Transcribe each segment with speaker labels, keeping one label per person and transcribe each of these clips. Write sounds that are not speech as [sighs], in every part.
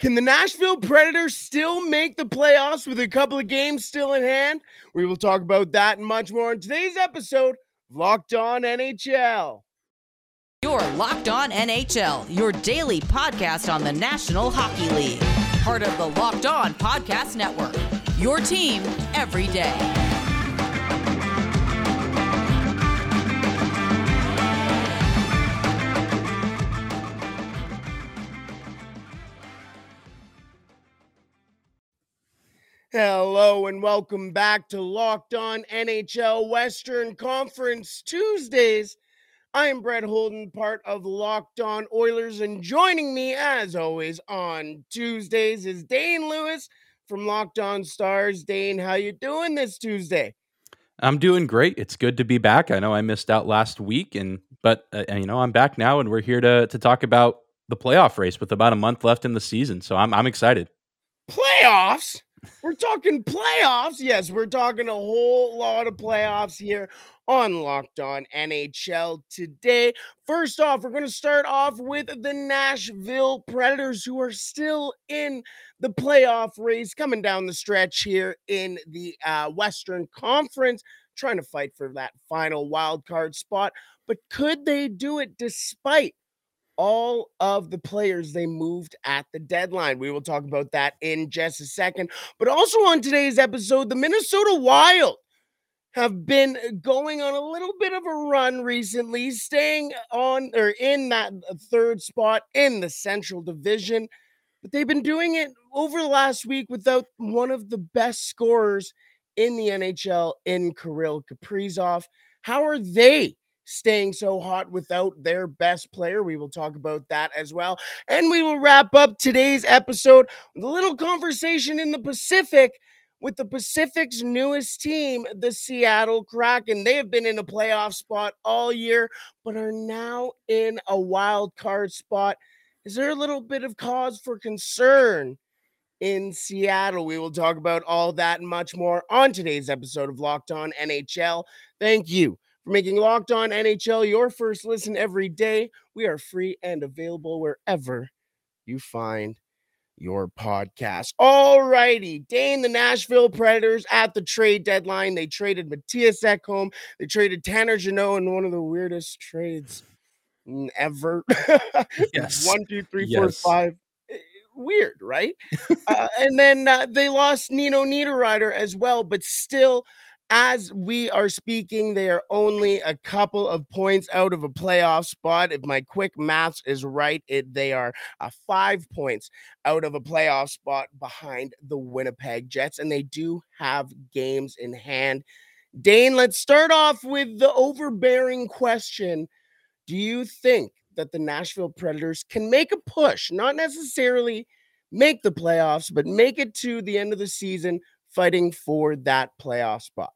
Speaker 1: Can the Nashville Predators still make the playoffs with a couple of games still in hand? We will talk about that and much more in today's episode of Locked On NHL.
Speaker 2: Your Locked On NHL, your daily podcast on the National Hockey League. Part of the Locked On Podcast Network. Your team every day.
Speaker 1: Hello and welcome back to Locked On NHL Western Conference Tuesdays. I am Brett Holden, part of Locked On Oilers, and joining me as always on Tuesdays is Dane Lewis from Locked On Stars. Dane, how you doing this Tuesday?
Speaker 3: I'm doing great. It's good to be back. I know I missed out last week, and but uh, you know I'm back now, and we're here to to talk about the playoff race with about a month left in the season. So I'm I'm excited.
Speaker 1: Playoffs? We're talking playoffs. Yes, we're talking a whole lot of playoffs here on Locked On NHL today. First off, we're going to start off with the Nashville Predators, who are still in the playoff race coming down the stretch here in the uh, Western Conference, trying to fight for that final wild card spot. But could they do it despite all of the players they moved at the deadline. We will talk about that in just a second. But also on today's episode, the Minnesota Wild have been going on a little bit of a run recently, staying on or in that uh, third spot in the Central Division. But they've been doing it over the last week without one of the best scorers in the NHL in Kirill Kaprizov. How are they staying so hot without their best player. We will talk about that as well. And we will wrap up today's episode with a little conversation in the Pacific with the Pacific's newest team, the Seattle Kraken. They have been in a playoff spot all year, but are now in a wild card spot. Is there a little bit of cause for concern? in Seattle. We will talk about all that and much more on today's episode of Locked On NHL. Thank you for making Locked On NHL your first listen every day. We are free and available wherever you find your podcast. All righty. Dane, the Nashville Predators at the trade deadline. They traded Mattias Ekholm. They traded Tanner Jeannot in one of the weirdest trades ever. [laughs] yes. One, two, three, yes. four, five. Eh, weird, right? uh, and then uh, they lost Nino Niederreiter as well, but still as we are speaking, they are only a couple of points out of a playoff spot. If my quick maths is right, it, they are uh, five points out of a playoff spot behind the Winnipeg Jets, and they do have games in hand. Dane, let's start off with the overbearing question Do you think that the Nashville Predators can make a push, not necessarily make the playoffs, but make it to the end of the season fighting for that playoff spot?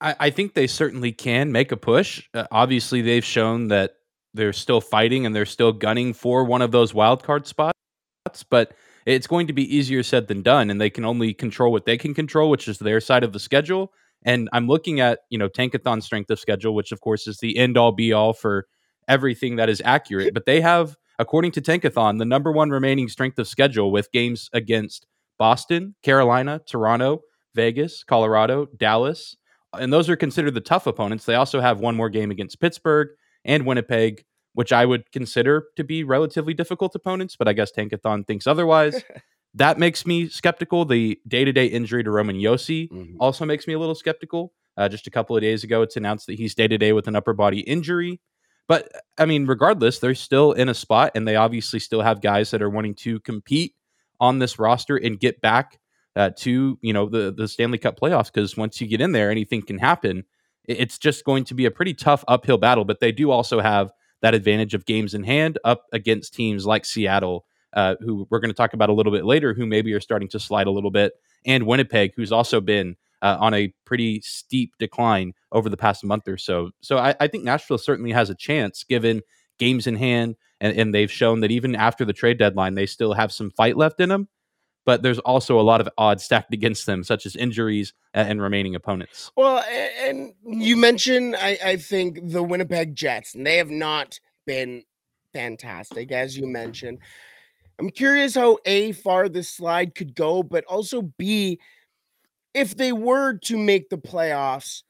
Speaker 3: I, I think they certainly can make a push. Uh, obviously, they've shown that they're still fighting and they're still gunning for one of those wild card spots, but it's going to be easier said than done. And they can only control what they can control, which is their side of the schedule. And I'm looking at, you know, Tankathon strength of schedule, which of course is the end all be all for everything that is accurate. But they have, according to Tankathon, the number one remaining strength of schedule with games against Boston, Carolina, Toronto, Vegas, Colorado, Dallas, and those are considered the tough opponents. They also have one more game against Pittsburgh and Winnipeg, which I would consider to be relatively difficult opponents, but I guess Tankathon thinks otherwise. [laughs] that makes me skeptical. The day to day injury to Roman Josi mm-hmm. also makes me a little skeptical. Uh, just a couple of days ago, it's announced that he's day to day with an upper body injury. But I mean, regardless, they're still in a spot, and they obviously still have guys that are wanting to compete on this roster and get back uh, to you know the the Stanley Cup playoffs because once you get in there, anything can happen. It's just going to be a pretty tough uphill battle, but they do also have that advantage of games in hand up against teams like Seattle, uh, who we're going to talk about a little bit later, who maybe are starting to slide a little bit, and Winnipeg, who's also been uh, on a pretty steep decline over the past month or so. So I, I think Nashville certainly has a chance given games in hand, and, and, they've shown that even after the trade deadline, they still have some fight left in them but there's also a lot of odds stacked against them, such as injuries uh, and remaining opponents.
Speaker 1: Well, and you mentioned, I, I think, the Winnipeg Jets, and they have not been fantastic, as you mentioned. I'm curious how A, far this slide could go, but also B, if they were to make the playoffs,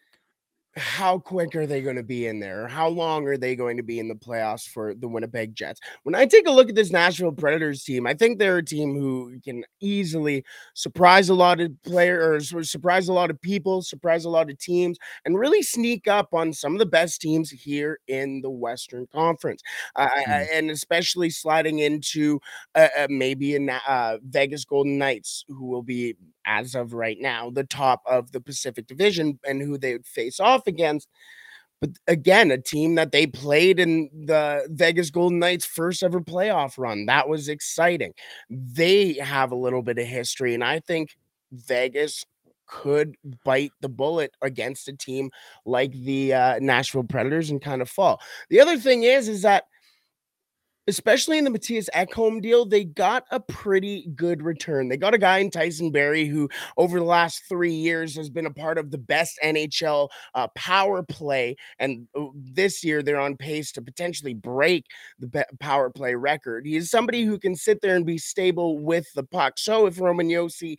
Speaker 1: how quick are they going to be in there? How long are they going to be in the playoffs for the Winnipeg Jets? When I take a look at this Nashville Predators team, I think they're a team who can easily surprise a lot of players, surprise a lot of people, surprise a lot of teams, and really sneak up on some of the best teams here in the Western Conference. Uh, mm. and especially sliding into uh, uh, maybe a uh, Vegas Golden Knights, who will be as of right now, the top of the Pacific Division and who they would face off against. But again, a team that they played in the Vegas Golden Knights' first ever playoff run. That was exciting. They have a little bit of history, and I think Vegas could bite the bullet against a team like the uh, Nashville Predators and kind of fall. The other thing is, is that especially in the Mattias Ekholm deal, they got a pretty good return. They got a guy in Tyson Barrie who, over the last three years, has been a part of the best NHL uh, power play. And uh, this year, they're on pace to potentially break the power play record. He is somebody who can sit there and be stable with the puck. So if Roman Josi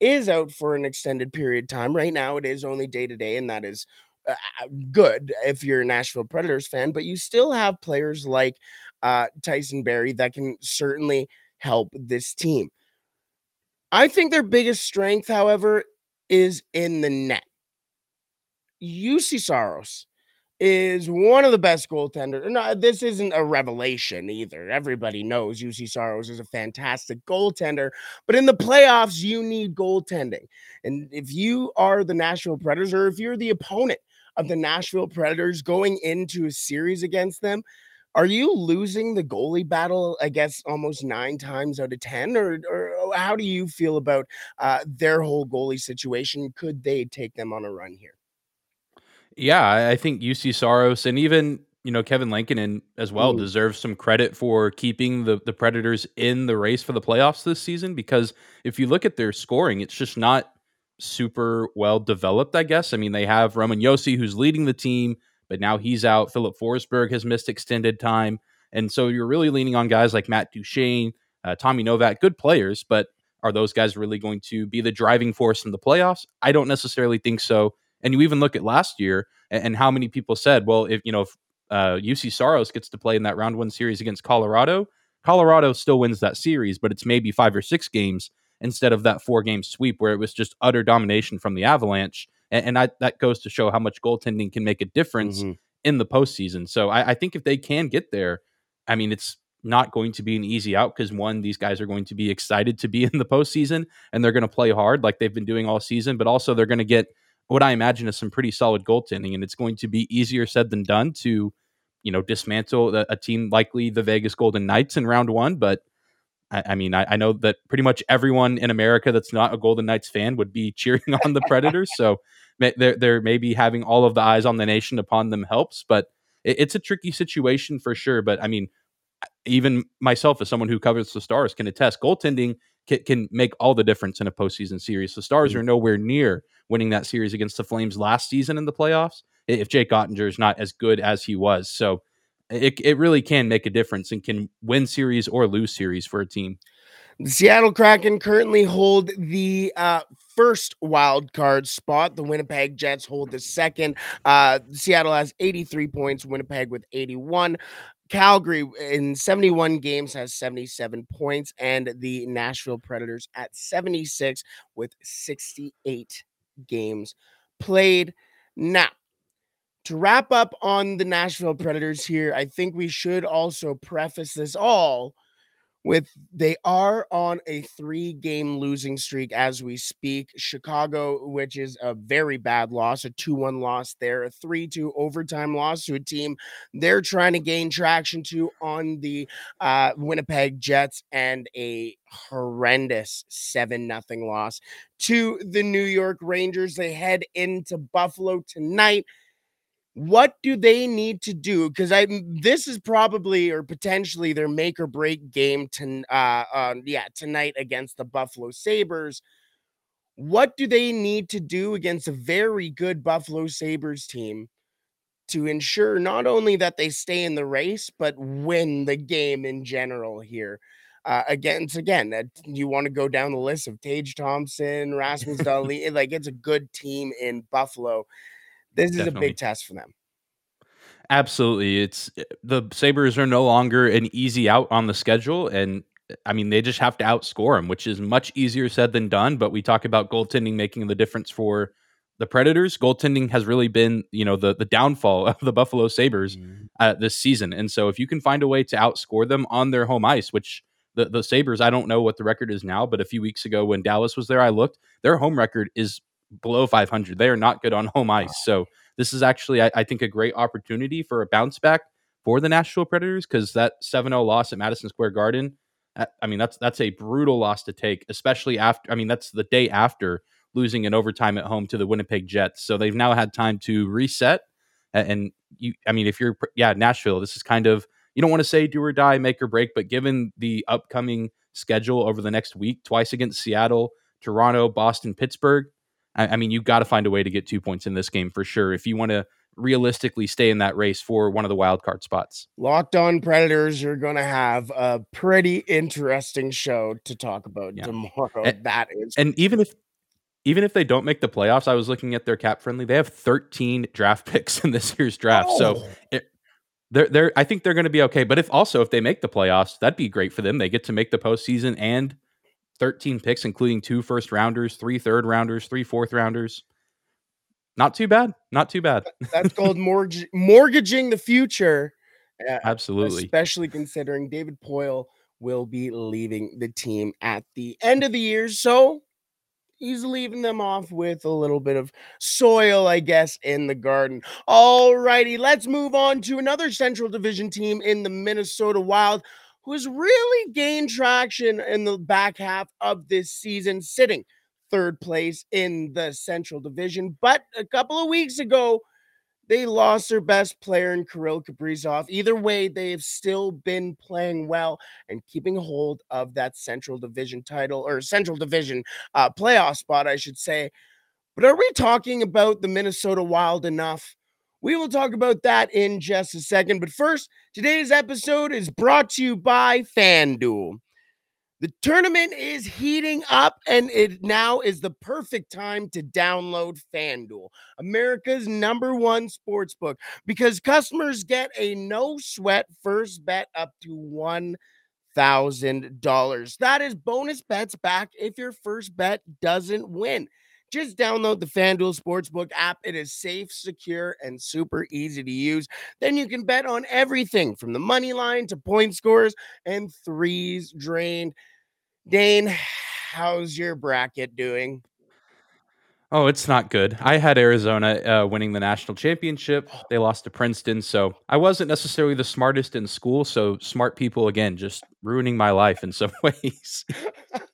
Speaker 1: is out for an extended period of time, right now it is only day to day, and that is. Uh, good if you're a Nashville Predators fan, but you still have players like uh, Tyson Barrie that can certainly help this team. I think their biggest strength, however, is in the net. Juuse Saros is one of the best goaltenders. No, this isn't a revelation either. Everybody knows Juuse Saros is a fantastic goaltender, but in the playoffs, you need goaltending. And if you are the Nashville Predators, or if you're the opponent of the Nashville Predators going into a series against them, are you losing the goalie battle, I guess, almost nine times out of 10? Or, or oh, how do you feel about uh, their whole goalie situation? Could they take them on a run here?
Speaker 3: Yeah, I think Juuse Saros and even you know Kevin Lankinen as well Ooh. deserves some credit for keeping the the Predators in the race for the playoffs this season because if you look at their scoring, it's just not super well developed. I guess I mean they have Roman Josi who's leading the team but now he's out. Filip Forsberg has missed extended time. And so you're really leaning on guys like Matt Duchene, uh, Tommy Novak, good players, but are those guys really going to be the driving force in the playoffs? I don't necessarily think so. And you even look at last year and, and how many people said, well, if you know, if uh, Juuse Saros gets to play in that round one series against Colorado, Colorado still wins that series, but it's maybe five or six games instead of that four game sweep where it was just utter domination from the Avalanche and, and I, that goes to show how much goaltending can make a difference mm-hmm. in the postseason. So I, I think if they can get there, I mean, it's not going to be an easy out because one, these guys are going to be excited to be in the postseason and they're going to play hard like they've been doing all season, but also they're going to get what I imagine is some pretty solid goaltending, and it's going to be easier said than done to, you know, dismantle a, a team likely the Vegas Golden Knights in round one. But I, I mean, I, I, know that pretty much everyone in America that's not a Golden Knights fan would be [laughs] cheering on the Predators. so they're, they're maybe having all of the eyes on the nation upon them helps, but it, it's a tricky situation for sure. But I mean, even myself, as someone who covers the Stars, can attest goaltending can, can make all the difference in a postseason series. The Stars mm-hmm. are nowhere near winning that series against the Flames last season in the playoffs if Jake Oettinger is not as good as he was. So it, it really can make a difference and can win series or lose series for a team.
Speaker 1: The Seattle Kraken currently hold the uh, first wild card spot. The Winnipeg Jets hold the second. Uh, Seattle has 83 points, Winnipeg with 81. Calgary in 71 games has 77 points, and the Nashville Predators at 76 with 68 games played. Now, to wrap up on the Nashville Predators here, I think we should also preface this all with they are on a three game losing streak as we speak. Chicago, which is a very bad loss, a 2 1 loss there, a 3 2 overtime loss to a team they're trying to gain traction to on the uh, Winnipeg Jets, and a horrendous 7 0 loss to the New York Rangers. They head into Buffalo tonight what do they need to do because i this is probably or potentially their make or break game to uh, uh yeah tonight against the buffalo sabres what do they need to do against a very good buffalo sabres team to ensure not only that they stay in the race but win the game in general here uh, against again that you want to go down the list of Tage Thompson, Rasmus [laughs] Dahlin. like it's a good team in Buffalo. This is
Speaker 3: Definitely.
Speaker 1: a big test for them.
Speaker 3: Absolutely. It's eh, the Sabres are no longer an easy out on the schedule. And eh, I mean, they just have to outscore them, which is much easier said than done. But we talk about goaltending making the difference for the Predators. Goaltending has really been, you know, the, the downfall [laughs] of the Buffalo Sabres
Speaker 1: Mm-hmm.
Speaker 3: uh, this season. And so if you can find a way to outscore them on their home ice, which the, the Sabres, I don't know what the record is now, but a few weeks ago when Dallas was there, I looked, their home record is below 500. They are not good on home ice. So this is actually, I, I think, a great opportunity for a bounce back for the Nashville Predators because that 7 0 loss at Madison Square Garden, I, mean, that's that's a brutal loss to take, especially after, I mean, that's the day after losing in overtime at home to the Winnipeg Jets. So they've now had time to reset. And you, I mean, if you're, yeah, Nashville, this is kind of, you don't want to say do or die, make or break, but given the upcoming schedule over the next week, twice against Seattle, Toronto, Boston, Pittsburgh, I, I mean, you've got to find a way to get two points in this game for sure if you want to realistically stay in that race for one of the wild card spots.
Speaker 1: Locked on Predators are going to have a pretty interesting show to talk about
Speaker 3: Yeah.
Speaker 1: tomorrow.
Speaker 3: And-
Speaker 1: that is
Speaker 3: And even if even if they don't make the playoffs, I was looking at their cap friendly. They have 13 draft [laughs] picks in this year's draft. So
Speaker 1: Oh,
Speaker 3: they're they're I think they're going to be okay. But if also if they make the playoffs, that'd be great for them. They get to make the postseason and 13 picks, including two first rounders, three third rounders, three fourth rounders. Not too bad. Not too bad.
Speaker 1: that's [laughs] called mortgage, mortgaging the future. uh,
Speaker 3: Absolutely.
Speaker 1: especially considering David Poile will be leaving the team at the end of the year. So he's leaving them off with a little bit of soil, I guess, in the garden. All righty, let's move on to another Central Division team in the Minnesota Wild who has really gained traction in the back half of this season, sitting third place in the Central Division. But a couple of weeks ago, they lost their best player in Kirill Kaprizov. Either way, they have still been playing well and keeping hold of that Central Division title or Central Division uh, playoff spot, I should say. But are we talking about the Minnesota Wild enough? We will talk about that in just a second. But first, today's episode is brought to you by FanDuel. The tournament is heating up, and it now is the perfect time to download FanDuel, America's number one sports book, because customers get a no sweat first bet up to $1,000. That is bonus bets back if your first bet doesn't win. Just download the FanDuel Sportsbook app. It is safe, secure, and super easy to use. Then you can bet on everything from the money line to point scores and threes drained. Dane, how's your bracket doing?
Speaker 3: Oh, it's not good. I had Arizona uh, winning the national championship. They lost to Princeton, so I wasn't necessarily the smartest in school. So smart people again, just ruining my life in some [laughs] ways.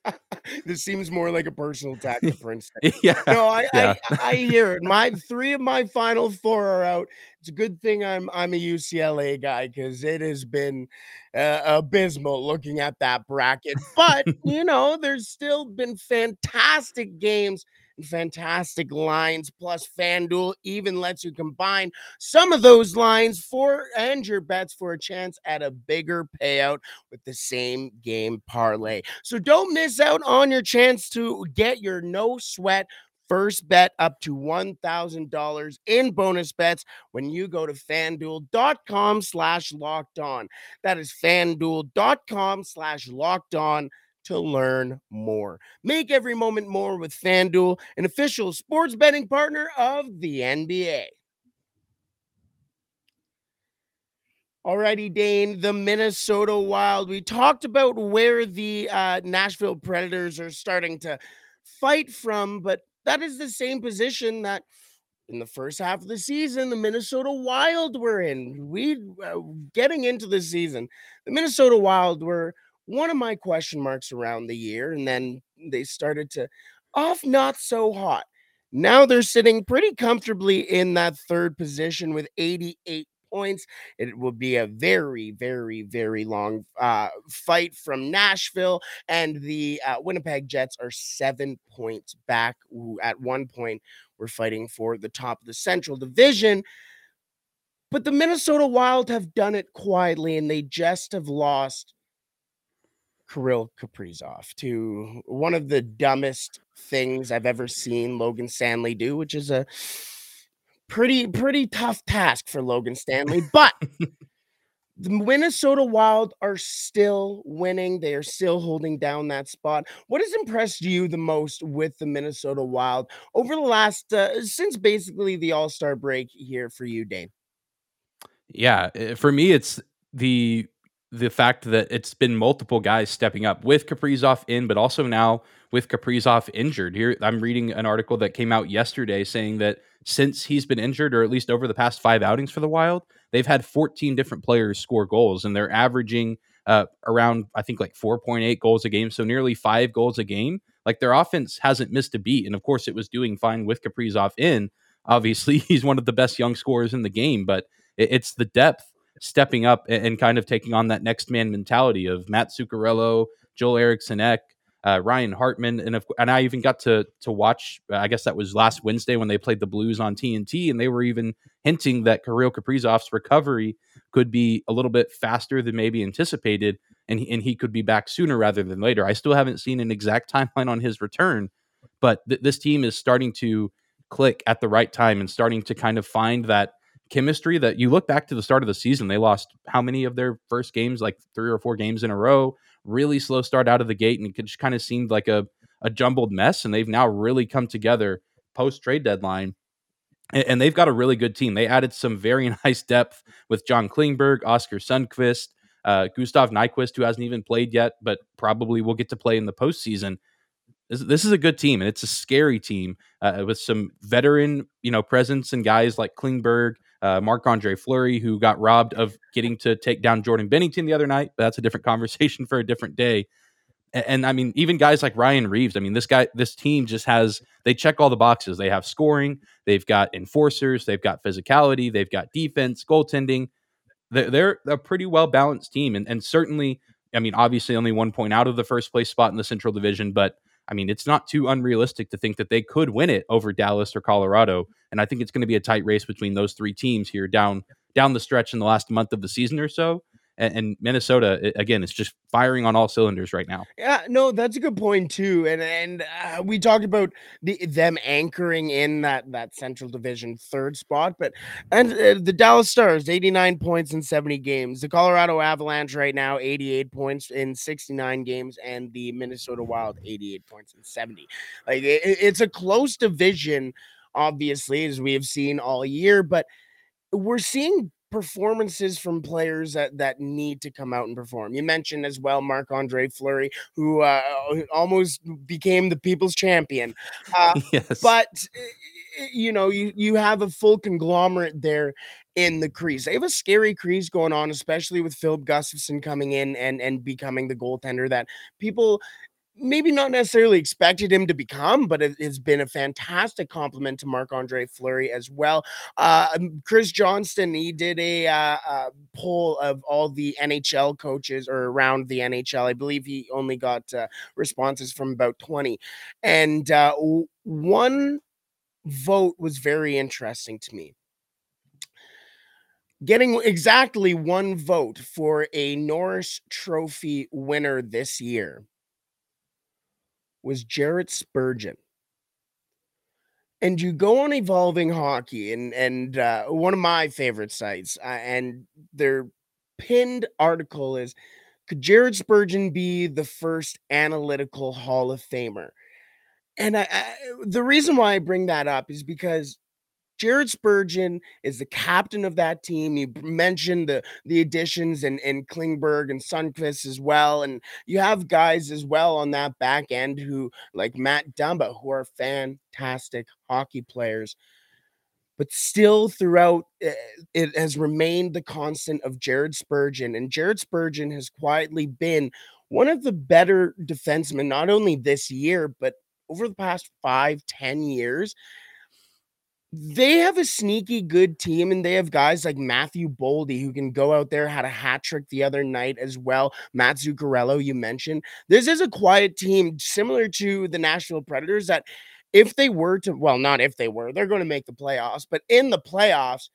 Speaker 3: [laughs]
Speaker 1: this seems more like a personal attack to Princeton. [laughs]
Speaker 3: yeah,
Speaker 1: No, I,
Speaker 3: yeah.
Speaker 1: I I hear it. My [laughs] three of my final four are out. It's a good thing I'm I'm a UCLA guy because it has been uh, abysmal looking at that bracket. But [laughs] you know, there's still been fantastic games fantastic lines. Plus, FanDuel even lets you combine some of those lines for and your bets for a chance at a bigger payout with the same game parlay. So don't miss out on your chance to get your no sweat first bet up to $1,000 in bonus bets when you go to fanduel.com slash locked on. That is fanduel.com slash locked on to learn more. Make every moment more with FanDuel, an official sports betting partner of the NBA. Alrighty, Dane, the Minnesota Wild. We talked about where the uh, Nashville Predators are starting to fight from, but that is the same position that in the first half of the season the Minnesota Wild were in. We uh, getting into the season, the Minnesota Wild were one of my question marks around the year, and then they started to off not so hot. Now they're sitting pretty comfortably in that third position with 88 points. It will be a very, very, very long uh, fight from Nashville, and the uh, Winnipeg Jets are seven points back. At one point were fighting for the top of the Central Division. But the Minnesota Wild have done it quietly, and they just have lost Kirill Kaprizov to one of the dumbest things I've ever seen Logan Stanley do, which is a pretty pretty tough task for Logan Stanley, [laughs] but the Minnesota Wild are still winning. They are still holding down that spot. What has impressed you the most with the Minnesota Wild over the last uh, since basically the All Star break here for you, Dane?
Speaker 3: Yeah, eh, for me, it's the the fact that it's been multiple guys stepping up with Kaprizov in, but also now with Kaprizov injured. Here, I'm reading an article that came out yesterday saying that since he's been injured, or at least over the past five outings for the Wild, they've had 14 different players score goals, and they're averaging uh, around, I think, like 4.8 goals a game, so nearly five goals a game. Like their offense hasn't missed a beat, and of course, it was doing fine with Kaprizov in. Obviously, [laughs] he's one of the best young scorers in the game, but it's the depth stepping up and, kind of taking on that next man mentality of Matt Zuccarello, Joel Eriksson Ek, uh, Ryan Hartman, and and I even got to to watch. I guess that was last Wednesday when they played the Blues on TNT, and they were even hinting that Kirill Kaprizov's recovery could be a little bit faster than maybe anticipated, and he, and he could be back sooner rather than later. I still haven't seen an exact [laughs] timeline on his return, but th- this team is starting to click at the right time and starting to kind of find that chemistry that you look back to the start of the season, they lost how many of their first games, like three or four games in a row, really slow start out of the gate, and it just kind of seemed like a, a jumbled mess. And they've now really come together post trade deadline. And, they've got a really good team. They added some very [laughs] nice depth with John Klingberg, Oskar Sundqvist, uh, Gustav Nyquist, who hasn't even played yet, but probably will get to play in the postseason. This, this is a good team, and it's a scary team uh, with some veteran, you know, presence and guys like Klingberg, uh, Marc Andre Fleury, who got robbed of getting to take down Jordan Binnington the other night. But that's a different [laughs] conversation for a different day. And, and, I mean, even guys like Ryan Reaves. I mean, this guy, this team just has they check all the boxes. They have scoring, they've got enforcers, they've got physicality, they've got defense, goaltending. They're, they're a pretty well balanced team, and and certainly, I mean, obviously only one point out of the first place spot in the Central Division, but I mean, it's not too unrealistic to think that they could win it over Dallas or Colorado. And I think it's going to be a tight race between those three teams here down down the stretch in the last month of the season or so and, and Minnesota again it's just firing on all cylinders right now.
Speaker 1: Yeah, no, that's a good point too. And and uh, we talked about the, them anchoring in that that Central Division third spot, but and uh, the Dallas Stars 89 points in 70 games, the Colorado Avalanche right now 88 points in 69 games, and the Minnesota Wild 88 points in 70. Like it, it's a close division, obviously, as we have seen all year, but we're seeing performances from players that that need to come out and perform. You mentioned as well Marc Andre Fleury, who uh, almost became the people's champion. Uh, [laughs] yes. But you know, you you have a full conglomerate there in the crease. They have a scary crease going on, especially with Filip Gustavsson coming in and and becoming the goaltender that people maybe not necessarily expected him to become, but it, has been a fantastic compliment to Marc Andre Fleury as well. Uh, um, Chris Johnston, he did a, uh, uh, poll of all the NHL coaches or around the NHL. I believe he only got uh, responses from about 20. And uh, one vote was very interesting to me getting exactly one vote for a Norris Trophy winner this year was Jared Spurgeon. And you go on evolving hockey and and uh, one of my favorite sites uh, and their pinned article is could Jared Spurgeon be the first analytical Hall of Famer? And I, I, the reason why I bring that up is because Jared Spurgeon is the captain of that team. You mentioned the the additions and, and Klingberg and Sundqvist as well. And you have guys as well on that back end who, like Matt Dumba, who are fantastic hockey players. But still, throughout, eh, it has remained the constant of Jared Spurgeon. And Jared Spurgeon has quietly been one of the better defensemen, not only this year, but over the past five, ten years they have a sneaky good team and they have guys like Matthew Boldy who can go out there, had a hat trick the other night as well. Matt Zuccarello, you mentioned. This is a quiet team similar to the Nashville Predators that if they were to, well, not if they were, they're going to make the playoffs, but in the playoffs,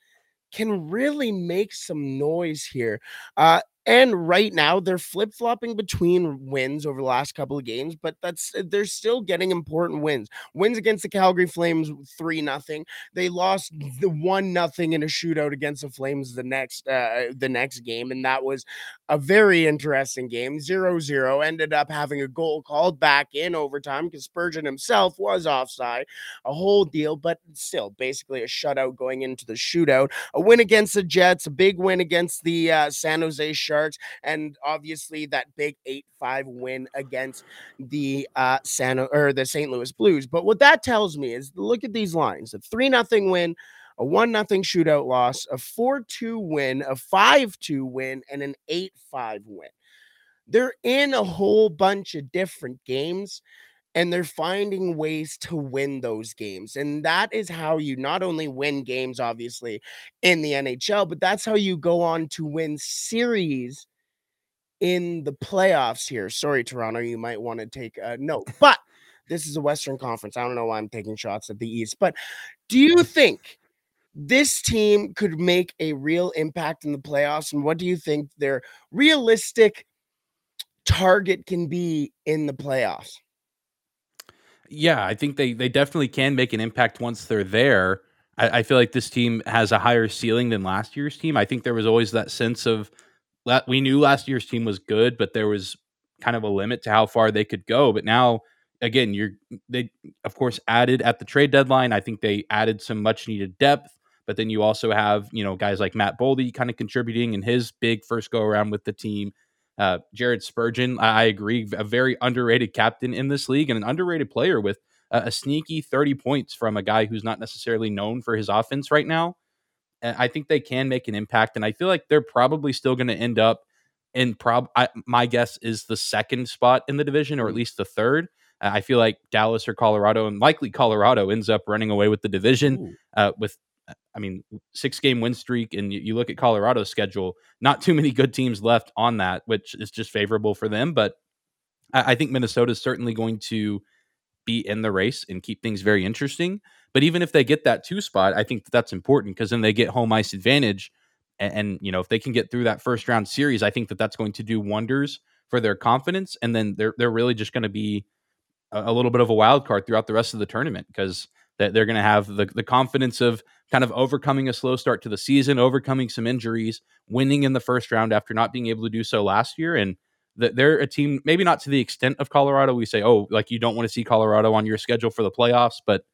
Speaker 1: can really make some noise here. Uh, And right now they're flip-flopping between wins over the last couple of games, but that's they're still getting important wins. Wins against the Calgary Flames 3 nothing. They lost the 1 nothing in a shootout against the Flames the next uh, the next game and that was a very interesting game. 0-0 ended up having a goal called back in overtime because Spurgeon himself was offside. A whole deal, but still basically a shutout going into the shootout. A win against the Jets, a big win against the uh, San Jose Sharks, and obviously that big 8 5 win against the uh, San or the St. Louis Blues. But what that tells me is look at these lines a 3 0 win a 1 0 shootout loss, a 4 2 win, a 5 2 win, and an 8 5 win. They're in a whole bunch of different games and they're finding ways to win those games. And that is how you not only win games, obviously, in the NHL, but that's how you go on to win series in the playoffs here. Sorry, Toronto, you might want to take a note, but this is a Western Conference. I don't know why I'm taking shots at the East, but do you think this team could make a real impact in the playoffs? And what do you think their realistic target can be in the playoffs?
Speaker 3: Yeah, I think they they definitely can make an impact once they're there. I, I feel like this team has a higher ceiling than last year's team. I think there was always that sense of we knew last year's team was good, but there was kind of a limit to how far they could go. But now, again, you're they of course added at the trade deadline. I think they added some much needed depth. But then you also have you know guys like Matt Boldy kind of contributing in his big first go around with the team. Uh, Jared Spurgeon, I, I, agree, a very underrated captain in this league and an underrated player with a, a, sneaky 30 points from a guy who's not necessarily known for his offense right now. And I think they can make an impact, and I feel like they're probably still going to end up in prob. I, my guess is the second spot in the division, or at least the third. I feel like Dallas or Colorado, and likely Colorado, ends up running away with the division uh, with I mean, six game win streak, and you, you, look at Colorado's schedule, not too many good teams left on that, which is just favorable for them. But I, I think Minnesota is certainly going to be in the race and keep things very interesting. But even if they get that two spot, I think that that's important because then they get home ice advantage. And, and, you know, if they can get through that first round series, I think that that's going to do wonders for their confidence. And then they're they're really just going to be a, a little bit of a wild card throughout the rest of the tournament because that they're going to have the, the confidence of kind of overcoming a slow start to the season, overcoming some injuries, winning in the first round after not being able to do so last year. And that they're a team, maybe not to the extent of Colorado. We say, oh, like you don't want to see Colorado on your schedule for the playoffs, but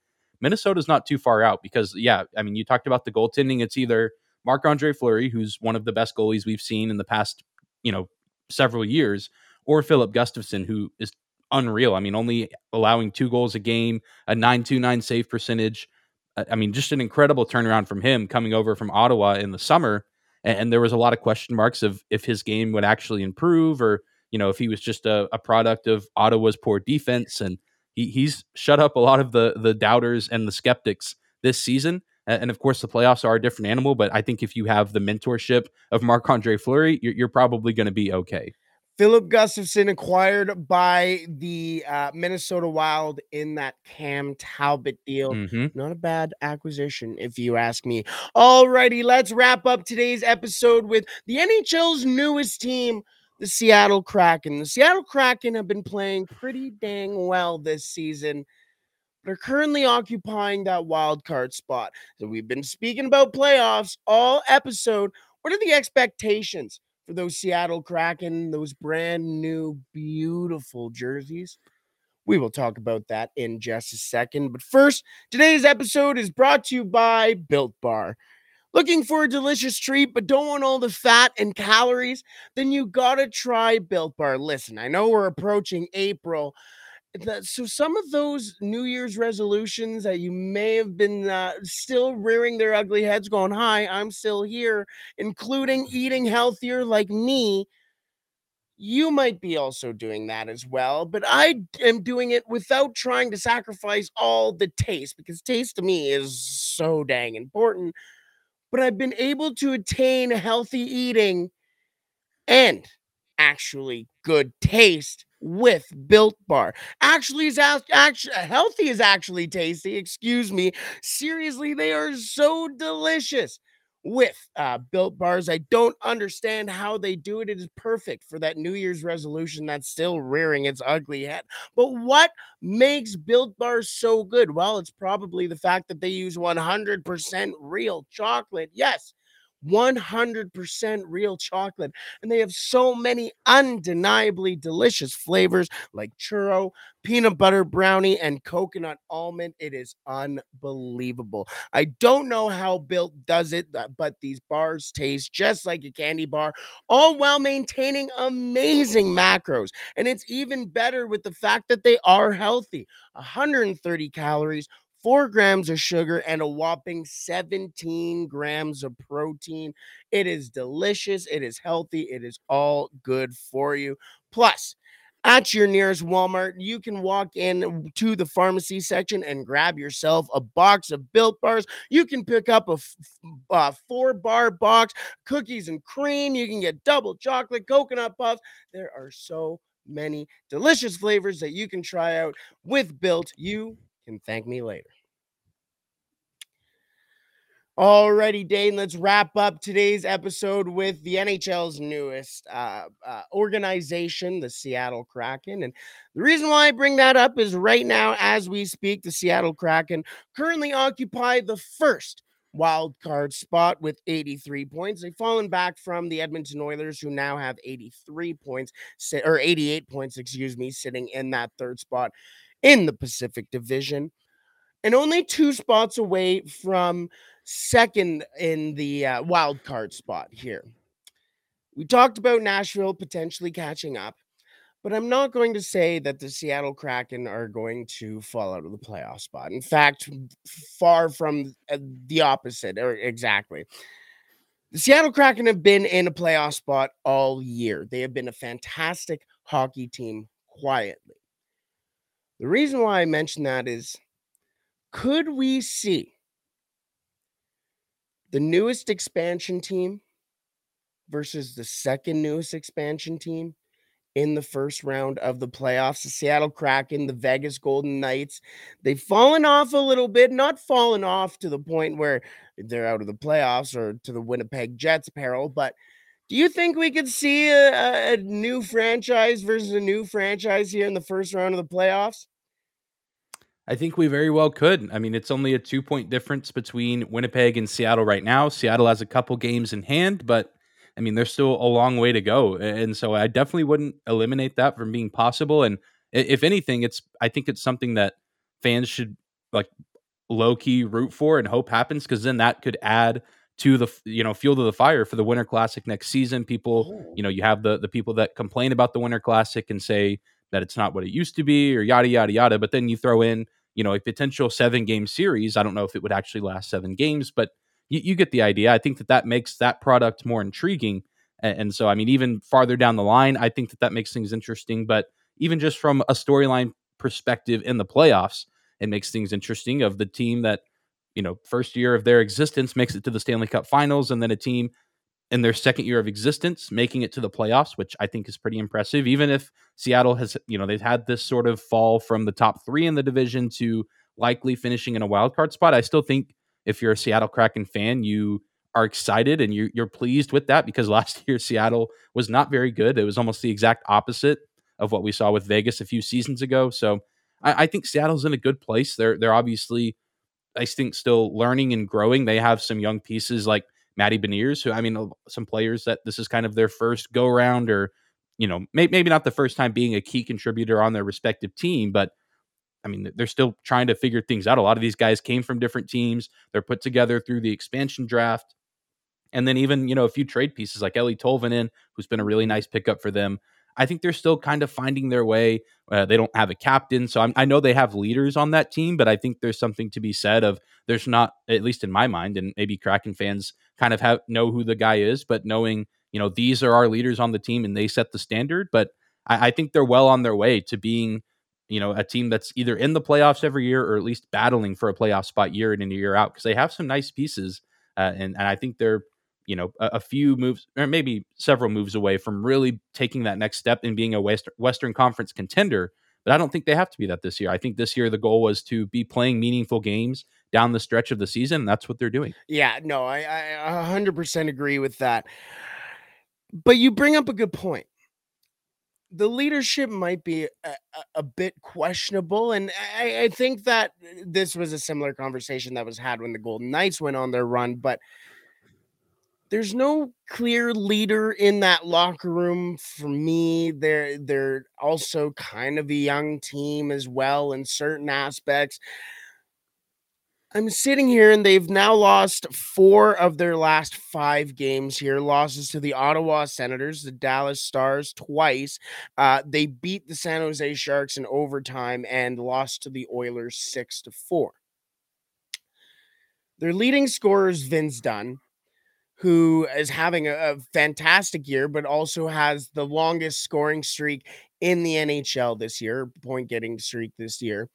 Speaker 3: Minnesota's not too far out because, yeah, I mean, you talked about the goaltending. It's either Marc Andre Fleury, who's one of the best goalies we've seen in the past, you know, several years, or Filip Gustavsson, who is unreal. I mean, only allowing two goals a game, a 929 save percentage. Uh, I mean, just an incredible turnaround from him coming over from Ottawa in the summer. And, there was a lot of question marks of if his game would actually improve or, you know, if he was just a, a product of Ottawa's poor defense. And he, he's shut up a lot of the the doubters and the skeptics this season. And of course, the playoffs are a different animal, but I think if you have the mentorship of Marc Andre Fleury, you're, you're probably going to be okay.
Speaker 1: Filip Gustavsson acquired by the uh, Minnesota Wild in that Cam Talbot deal. Mm-hmm. Not a bad acquisition, if you ask me. Alrighty, let's wrap up today's episode with the NHL's newest team, the Seattle Kraken. The Seattle Kraken have been playing pretty dang well this season. They're currently occupying that wild card spot. So we've been speaking about playoffs all episode. What are the expectations? For those Seattle Kraken, those brand new, beautiful jerseys. We will talk about that in just a second. But first, today's episode is brought to you by Built Bar. Looking for a delicious treat but don't want all the fat and calories? Then you gotta try Built Bar. Listen, I know we're approaching April, so some of those New Year's resolutions that you may have been uh, still rearing their ugly heads, going, "Hi, I'm still here," including eating healthier like me. You might be also doing that as well, but I am doing it without trying to sacrifice all the taste because taste to me is so dang important. But I've been able to attain healthy eating and actually good taste with Built Bar. Actually, is actually healthy is actually tasty. Excuse me. Seriously, they are so delicious. with uh, built bars. I don't understand how they do it. It is perfect for that New Year's resolution that's still rearing its ugly head. But what makes built bars so good? Well, it's probably the fact that they use 100% real chocolate. Yes, 100% real chocolate. And they have so many undeniably delicious flavors like churro, peanut butter brownie, and coconut almond. It is unbelievable. I don't know how Built does it, but these bars taste just like a candy bar, all while maintaining amazing macros. And it's even better with the fact that they are healthy 130 calories, four grams of sugar, and a whopping 17 grams of protein. It is delicious. It is healthy. It is all good for you. Plus, at your nearest Walmart, you can walk in to the pharmacy section and grab yourself a box of built bars. You can pick up a, four bar box, cookies and cream. You can get double chocolate, coconut puffs. There are so many delicious flavors that you can try out with Built. You thank me later. Alrighty, Dane, let's wrap up today's episode with the NHL's newest uh, uh, organization, the Seattle Kraken. And the reason why I bring that up is right now, as we speak, the Seattle Kraken currently occupy the first wild card spot with 83 points. They've fallen back from the Edmonton Oilers, who now have 83 points, or 88 points, excuse me, sitting in that third spot in the Pacific Division. And only two spots away from second in the uh, wild card spot here. We talked about Nashville potentially catching up, but I'm not going to say that the Seattle Kraken are going to fall out of the playoff spot. In fact, far from uh, the opposite, or exactly. The Seattle Kraken have been in a playoff spot all year. They have been a fantastic hockey team quietly. The reason why I mention that is could we see the newest expansion team versus the second newest expansion team in the first round of the playoffs. The Seattle Kraken, the Vegas Golden Knights, they've fallen off a little bit, not fallen off to the point where they're out of the playoffs or to the Winnipeg Jets peril, but do you think we could see a, a new franchise versus a new franchise here in the first round of the playoffs?
Speaker 3: I think we very well could. I mean, it's only a two point difference between Winnipeg and Seattle right now. Seattle has a couple games in hand, but I mean, there's still a long way to go. And so I definitely wouldn't eliminate that from being possible. And if anything, it's, I think it's something that fans should like low key root for and hope happens because then that could add to the you know fuel to the fire for the winter classic next season people you know you have the the people that complain about the winter classic and say that it's not what it used to be or yada yada yada but then you throw in you know, a potential seven game series. I don't know if it would actually last seven games, but you, you get the idea. I think that that makes that product more intriguing. And, and, so, I mean, even farther down the line, I think that that makes things interesting. But even just from a storyline perspective in the playoffs, it makes things interesting of the team that, you know, first year of their existence makes it to the Stanley Cup finals, and then a team in their second year of existence, making it to the playoffs, which I think is pretty impressive. Even if Seattle has, you know, they've had this sort of fall from the top three in the division to likely finishing in a wild card spot. I still think if you're a Seattle Kraken fan, you are excited and you, you're pleased with that because [laughs] last year Seattle was not very good. It was almost the exact opposite of what we saw with Vegas a few seasons ago. So I, I think Seattle's in a good place. They're they're obviously, I think, still learning and growing. They have some young pieces like Matty Beniers, who I mean, some players that this is kind of their first go around, or you know, may, maybe not the first time being a key contributor on their respective team, but I mean, they're still trying to figure things out. A lot of these guys came from different teams. They're put together through the expansion draft. And then even, you know, a few trade pieces like Eeli Tolvanen, who's been a really nice pickup for them. I think they're still kind of finding their way. Uh, they don't have a captain, so I'm, i know they have leaders on that team, but I think there's something to be said of there's not, at least in my mind, and maybe Kraken fans kind of have know who the guy is, but knowing you know these are our leaders on the team and they set the standard. But I, I think they're well on their way to being you know a team that's either in the playoffs every year or at least battling for a playoff spot year in and year out because they have some nice pieces, uh, and and I think they're you know a, a, few moves or maybe several moves away from really taking that next step and being a Western, Western Conference contender. But I don't think they have to be that this year. I think this year the goal was to be playing meaningful games, down the stretch of the season. that's what they're doing.
Speaker 1: Yeah, no, I, I 100% agree with that. But you bring up a good point. The leadership might be a, a, a bit questionable. And I, I think that this was a similar conversation that was had when the Golden Knights went on their run. But there's no clear leader in that locker room for me. They're they're also kind of a young team as well in certain aspects. I'm sitting here and they've now lost four of their last five games here. Losses to the Ottawa Senators, the Dallas Stars twice. Uh, they beat the San Jose Sharks in overtime and lost to the Oilers six to four. Their leading scorer is Vince Dunn who is having a, a, fantastic year, but also has the longest scoring streak in the NHL this year, point getting streak this year.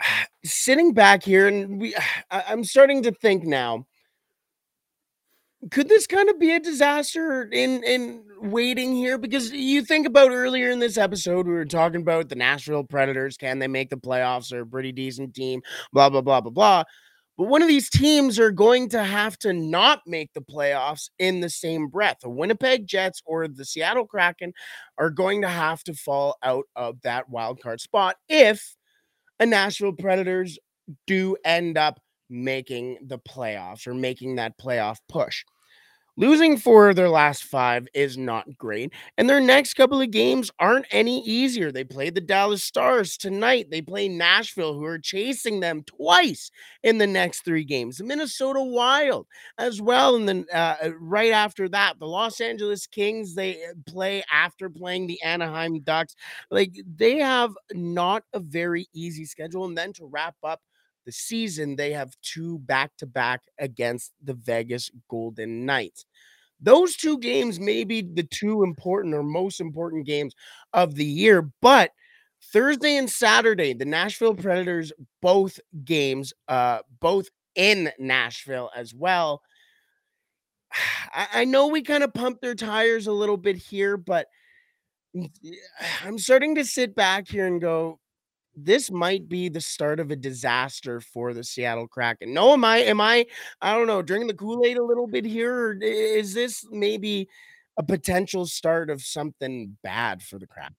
Speaker 1: [sighs] Sitting back here, and we, [sighs] I'm starting to think now. Could this kind of be a disaster in in waiting here? Because you think about earlier in this episode, we were talking about the Nashville Predators. Can they make the playoffs? They're a pretty decent team. Blah blah blah blah blah. But one of these teams are going to have to not make the playoffs in the same breath. The Winnipeg Jets or the Seattle Kraken are going to have to fall out of that wild card spot if a Nashville Predators do end up making the playoffs or making that playoff push. Losing four of their last five is not great. And their next couple of games aren't any easier. They play the Dallas Stars tonight. They play Nashville, who are chasing them twice in the next three games. The Minnesota Wild as well. And then uh, uh right after that, the Los Angeles Kings, they uh, play after playing the Anaheim Ducks. Like they have not a very easy schedule. And then to wrap up, the season, they have two back to back against the Vegas Golden Knights. Those two games may be the two important or most important games of the year, but Thursday and Saturday, the Nashville Predators, both games, uh, both in Nashville as well. I, I know we kind of pumped their tires a little bit here, but I'm starting to sit back here and go, this might be the start of a disaster for the Seattle Kraken. No, am I am I I don't know, drinking the Kool-Aid a little bit here or is this maybe a potential start of something bad for the Kraken?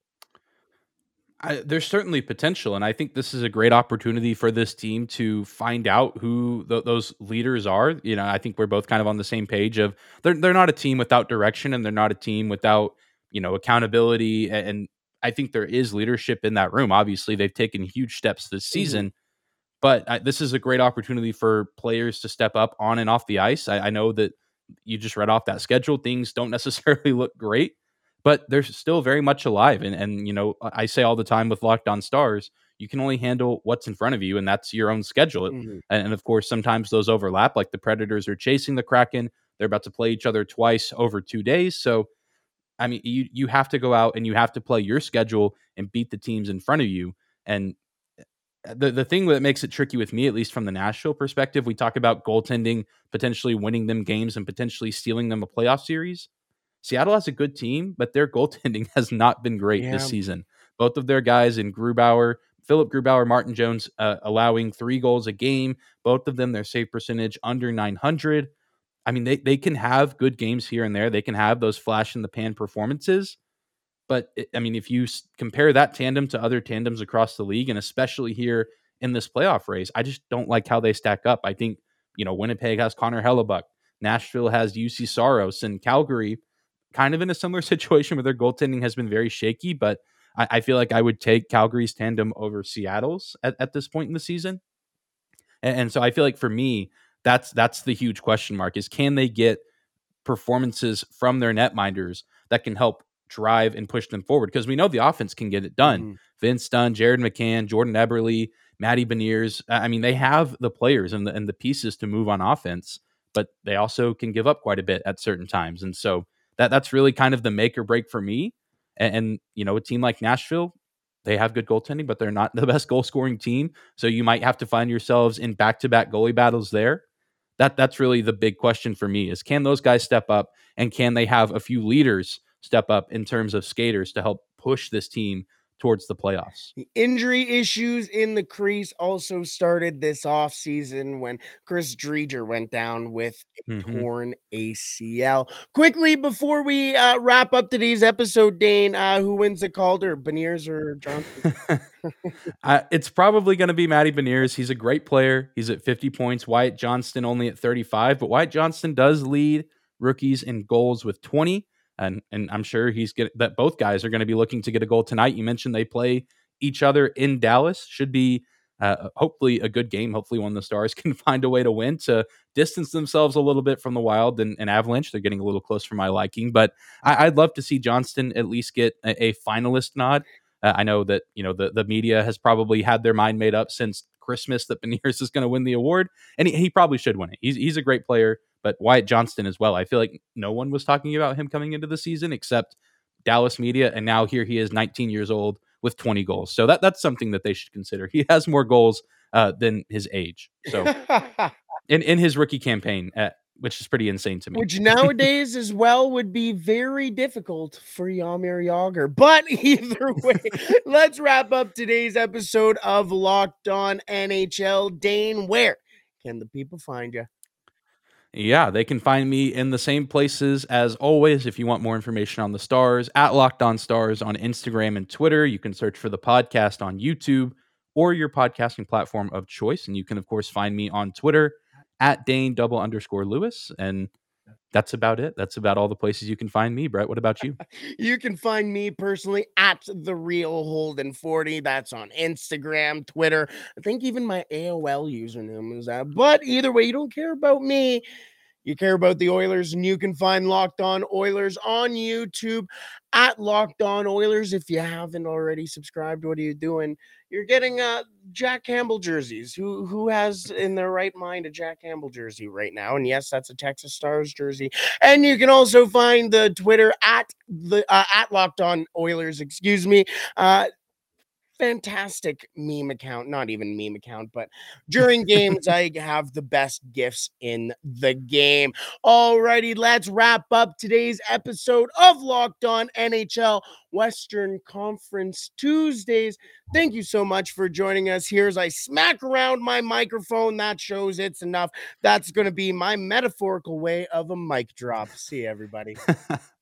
Speaker 3: I, there's certainly potential, and I think this is a great opportunity for this team to find out who th- those leaders are. You know, I think we're both kind of on the same page of they're they're not a team without direction, and they're not a team without you know accountability and, and I think there is leadership in that room. Obviously, they've taken huge steps this mm-hmm. season, mm-hmm. but I, this is a great opportunity for players to step up on and off the ice. I, I know that you just read off that schedule; things don't [laughs] necessarily look great, but they're still very much alive. And and you know, I say all the time with Locked On Stars, you can only handle what's in front of you, and that's your own schedule. Mm-hmm. And, and of course, sometimes those overlap. Like the Predators are chasing the Kraken; they're about to play each other twice over two days, so I mean, you you have to go out and you have to play your schedule and beat the teams in front of you. And uh, the the thing that makes it tricky with me, at least from the Nashville perspective, we talk about goaltending potentially winning them games and potentially stealing them a playoff series. Seattle has a good team, but their [laughs] goaltending has not been great yeah. this season. Both of their guys in Grubauer, Philipp Grubauer, Martin Jones, uh, allowing three goals a game. Both of them, their save percentage under 900. I mean, they, they can have good games here and there. They can have those flash in the pan performances. But it, I mean, if you compare that tandem to other tandems across the league, and especially here in this playoff race, I just don't like how they stack up. I think, you know, Winnipeg has Connor Hellebuyck, Nashville has Juuse Saros, and Calgary kind of in a similar [laughs] situation where their goaltending has been very shaky. But I, I feel like I would take Calgary's tandem over Seattle's at, at this point in the season. And, and so I feel like for me, that's that's the huge question mark is can they get performances from their netminders that can help drive and push them forward because we know the offense can get it done. Mm-hmm. Vince Dunn, Jared McCann, Jordan Eberle, Matty Beniers. I mean, they have the players and the, and the pieces to move on offense, but they also can give up quite a bit at certain times. And so that that's really kind of the make or break for me. And, and you know, a team like Nashville, they have good goaltending, but they're not [laughs] the best goal scoring team. So you might have to find yourselves in back to back goalie battles there that that's really the big question for me is can those guys step up and can they have a few leaders step up in terms of skaters to help push this team towards the playoffs.
Speaker 1: Injury issues in the crease also started this offseason when Chris Driedger went down with a
Speaker 3: Mhm.
Speaker 1: torn ACL. Quickly, before we uh, wrap up today's episode, Dane, uh, who wins the Calder, Beniers or Johnston? [laughs]
Speaker 3: uh, it's probably going to be Matty Beniers. He's a great player. He's at 50 points. Wyatt Johnston only at 35, but Wyatt Johnston does lead rookies in goals with 20. And, and I'm sure he's get that both guys are going to be looking to get a goal tonight. You mentioned they play each other in Dallas. Should be uh, hopefully a good game. Hopefully, one of the Stars [laughs] can find a way to win to distance themselves a little bit from the Wild and, and Avalanche. They're getting a little close for my liking, but I, would love to see Johnston at least get a, a finalist nod. Uh, I know that you know the the media has probably had their mind made up since Christmas that Beniers is going to win the award, and he, he probably should win it. He's he's a great player, but Wyatt Johnston as well. I feel like no one was talking about him coming into the season except Dallas media, and now here he is, 19 years old with 20 goals. So that that's something that they should consider. He has more goals uh, than his age. So [laughs] in in his rookie campaign, at, which is pretty insane to me.
Speaker 1: Which [laughs] nowadays as well would be very difficult for Jaromir Jagr. But [laughs] either way, let's wrap up today's episode of Locked On NHL. Dane, where can the people find you?
Speaker 3: Yeah, they can find me in the same places as always. If you want more information on the stars, at Locked On Stars on Instagram and Twitter. You can search for the podcast on YouTube or your podcasting platform of choice. And you can, of course, find me on Twitter at Dane double underscore Lewis. And that's about it. That's about all the places you can find me. Brett, what about you? [laughs]
Speaker 1: you can find me personally at the real Holden 40. That's on Instagram, Twitter. I think even my AOL username is that. But either way, you don't care about me. You care about the Oilers, and you can find Locked On Oilers on YouTube at Locked On Oilers. If you haven't already subscribed, what are you doing? You're getting uh Jack Campbell jerseys. Who who has in their right mind a Jack Campbell jersey right now? And yes, that's a Texas Stars jersey. And you can also find the Twitter at the uh, at Locked On Oilers. Excuse me. Uh, fantastic meme account, not even meme account, but during games, [laughs] I have the best gifts in the game. Alrighty, let's wrap up today's episode of Locked On NHL Western Conference Tuesdays. Thank you so much for joining us here as I smack around my microphone. That shows it's enough. That's going to be my metaphorical way of a mic drop. See everybody. [laughs]